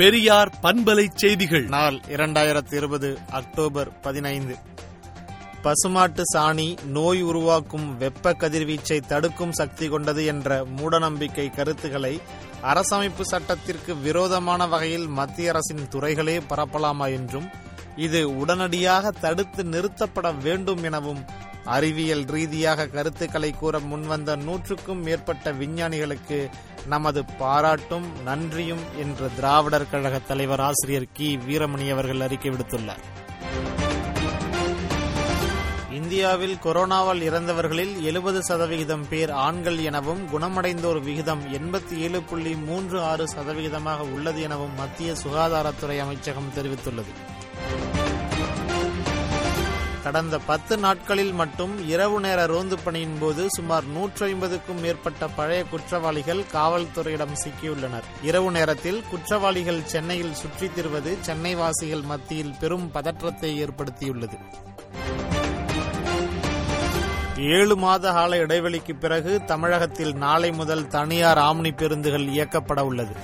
பெரியார் பண்பலை செய்திகள். நாள் இரண்டாயிரத்தி இருபது அக்டோபர் பதினைந்து. பசுமாட்டு சாணி நோய் உருவாக்கும் வெப்ப கதிர்வீச்சை தடுக்கும் சக்தி கொண்டது என்ற மூடநம்பிக்கை கருத்துக்களை அரசமைப்பு சட்டத்திற்கு விரோதமான வகையில் மத்திய அரசின் துறைகளே பரப்பலாமா என்றும் இது உடனடியாக தடுத்து நிறுத்தப்பட வேண்டும் எனவும் அறிவியல் ரீதியாக கருத்துக்களை கூற முன்வந்த நூற்றுக்கும் மேற்பட்ட விஞ்ஞானிகளுக்கு நமது பாராட்டும் நன்றியும் என்று திராவிடர் கழக தலைவர் ஆசிரியர் கி. வீரமணி அவர்கள் அறிக்கை விடுத்துள்ளார். இந்தியாவில் கொரோனாவால் இறந்தவர்களில் எழுபது சதவிகிதம் பேர் ஆண்கள் எனவும் குணமடைந்தோர் விகிதம் எண்பத்தி ஏழு புள்ளி மூன்று ஆறு சதவிகிதமாக உள்ளது எனவும் மத்திய சுகாதாரத்துறை அமைச்சகம் தெரிவித்துள்ளது. கடந்த பத்து நாட்களில் மட்டும் இரவு நேர ரோந்து பணியின் போது சுமார் நூற்றி ஐம்பதுக்கும் மேற்பட்ட பழைய குற்றவாளிகள் காவல்துறையிடம் சிக்கியுள்ளனர். இரவு நேரத்தில் குற்றவாளிகள் சென்னையில் சுற்றித் திருவது சென்னை வாசிகள் மத்தியில் பெரும் பதற்றத்தை ஏற்படுத்தியுள்ளது. ஏழு மாத கால இடைவெளிக்கு பிறகு தமிழகத்தில் நாளை முதல் தனியார் ஆம்னி பேருந்துகள் இயக்கப்பட உள்ளது.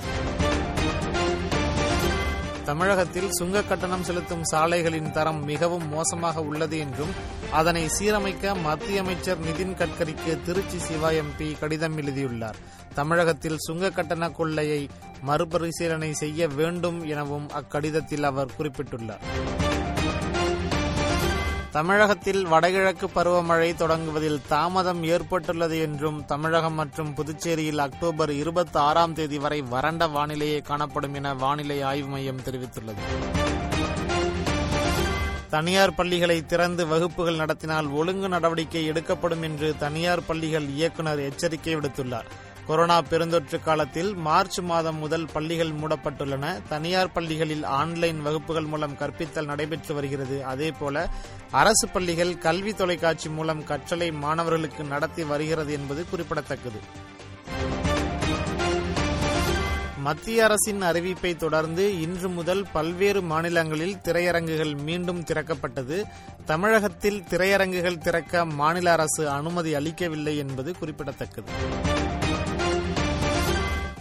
தமிழகத்தில் சுங்க கட்டணம் செலுத்தும் சாலைகளின் தரம் மிகவும் மோசமாக உள்ளது என்றும் அதனை சீரமைக்க மத்திய அமைச்சர் நிதின் கட்கரிக்கு திருச்சி சிவா எம்பி கடிதம் எழுதியுள்ளார். தமிழகத்தில் சுங்க கட்டண கொள்ளையை மறுபரிசீலனை செய்ய வேண்டும் எனவும் அக்கடிதத்தில் அவர் குறிப்பிட்டுள்ளார். தமிழகத்தில் வடகிழக்கு பருவமழை தொடங்குவதில் தாமதம் ஏற்பட்டுள்ளது என்றும் தமிழகம் மற்றும் புதுச்சேரியில் அக்டோபர் இருபத்தி ஆறாம் தேதி வரை வறண்ட வானிலையே காணப்படும் என வானிலை ஆய்வு மையம் தெரிவித்துள்ளது. தனியார் பள்ளிகளை திறந்து வகுப்புகள் நடத்தினால் ஒழுங்கு நடவடிக்கை எடுக்கப்படும் என்று தனியார் பள்ளிகள் இயக்குநர் எச்சரிக்கை விடுத்துள்ளார். கொரோனா பெருந்தொற்று காலத்தில் மார்ச் மாதம் முதல் பள்ளிகள் மூடப்பட்டுள்ளன. தனியார் பள்ளிகளில் ஆன்லைன் வகுப்புகள் மூலம் கற்பித்தல் நடைபெற்று வருகிறது. அதேபோல அரசு பள்ளிகள் கல்வி தொலைக்காட்சி மூலம் கற்றலை மாணவர்களுக்கு நடத்தி வருகிறது என்பது குறிப்பிடத்தக்கது. மத்திய அரசின் அறிவிப்பை தொடர்ந்து இன்று முதல் பல்வேறு மாநிலங்களில் திரையரங்குகள் மீண்டும் திறக்கப்பட்டது. தமிழகத்தில் திரையரங்குகள் திறக்க மாநில அரசு அனுமதி அளிக்கவில்லை என்பது குறிப்பிடத்தக்கது.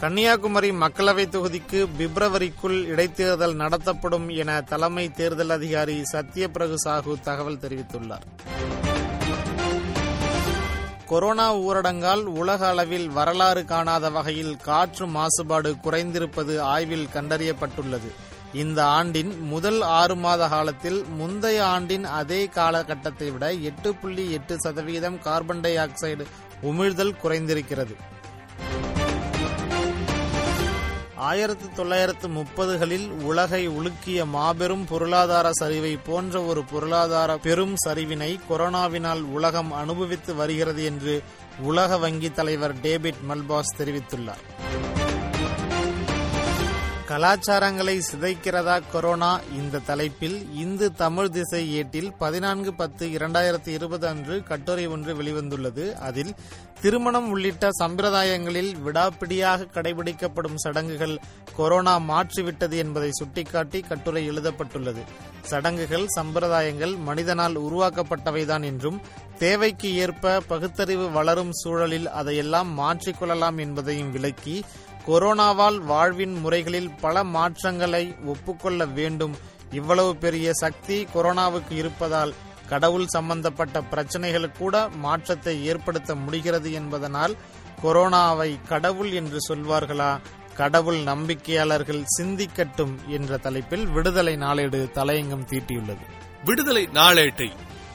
கன்னியாகுமரி மக்களவைத் தொகுதிக்கு பிப்ரவரிக்குள் இடைத்தேர்தல் நடத்தப்படும் என தலைமை தேர்தல் அதிகாரி சத்யபிரகு சாஹூ தகவல் தெரிவித்துள்ளார். கொரோனா ஊரடங்கால் உலக அளவில் வரலாறு காணாத வகையில் காற்று மாசுபாடு குறைந்திருப்பது ஆய்வில் கண்டறியப்பட்டுள்ளது. இந்த ஆண்டின் முதல் ஆறு மாத காலத்தில் முந்தைய ஆண்டின் அதே காலகட்டத்தை விட எட்டு புள்ளி எட்டு சதவீதம் கார்பன் டை ஆக்சைடு உமிழ்தல் குறைந்திருக்கிறது. ஆயிரத்து தொள்ளாயிரத்து முப்பதுகளில் உலகை உலுக்கிய மாபெரும் பொருளாதார சரிவை போன்ற ஒரு பொருளாதார பெரும் சரிவினை கொரோனாவினால் உலகம் அனுபவித்து வருகிறது என்று உலக வங்கி தலைவர் டேவிட் மல்பாஸ் தெரிவித்துள்ளார். கலாச்சாரங்களை சிதைக்கிறதா கொரோனா இந்த தலைப்பில் இந்து தமிழ் திசை ஏட்டில் பதினான்கு பத்து இரண்டாயிரத்தி இருபது அன்று கட்டுரை ஒன்று வெளிவந்துள்ளது. அதில் திருமணம் உள்ளிட்ட சம்பிரதாயங்களில் விடாப்பிடியாக கடைபிடிக்கப்படும் சடங்குகள் கொரோனா மாற்றிவிட்டது என்பதை சுட்டிக்காட்டி கட்டுரை எழுதப்பட்டுள்ளது. சடங்குகள் சம்பிரதாயங்கள் மனிதனால் உருவாக்கப்பட்டவைதான் என்றும் தேவைக்கு ஏற்ப பகுத்தறிவு வளரும் சூழலில் அதையெல்லாம் மாற்றிக்கொள்ளலாம் என்பதையும் விளக்கி கொரோனாவால் வாழ்வின் முறைகளில் பல மாற்றங்களை ஒப்புக்கொள்ள வேண்டும். இவ்வளவு பெரிய சக்தி கொரோனாவுக்கு இருப்பதால் கடவுள் சம்பந்தப்பட்ட பிரச்சனைகள் கூட மாற்றத்தை ஏற்படுத்த முடிகிறது என்பதனால் கொரோனாவை கடவுள் என்று சொல்வார்களா? கடவுள் நம்பிக்கையாளர்கள் சிந்திக்கட்டும் என்ற தலைப்பில் விடுதலை நாளேடு தலையங்கம் தீட்டியுள்ளது. விடுதலை நாளேட்டை